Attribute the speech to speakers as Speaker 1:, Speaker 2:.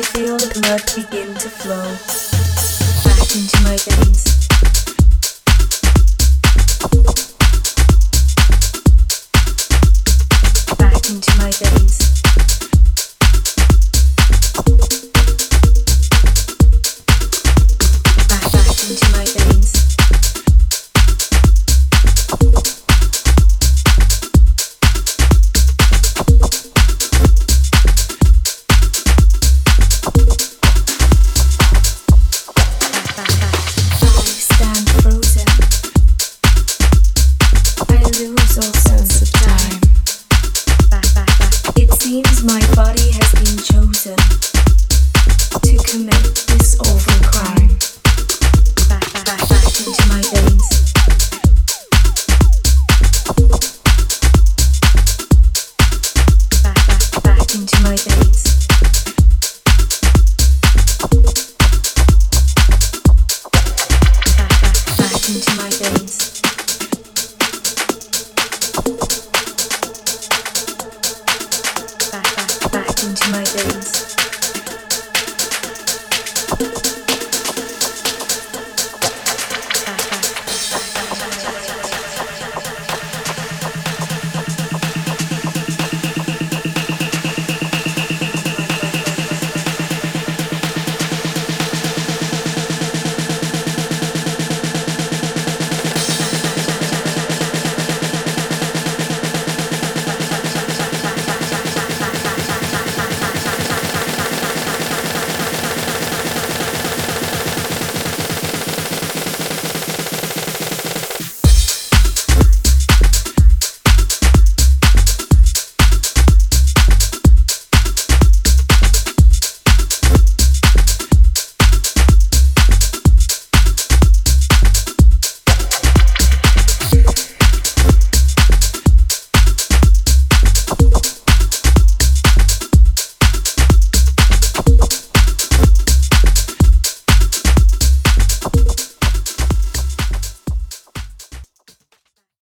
Speaker 1: I feel the blood begin to flow back into my veins. seems my body has been chosen to commit this awful crime. Back, back, back, into my. Back, back, back into my. things.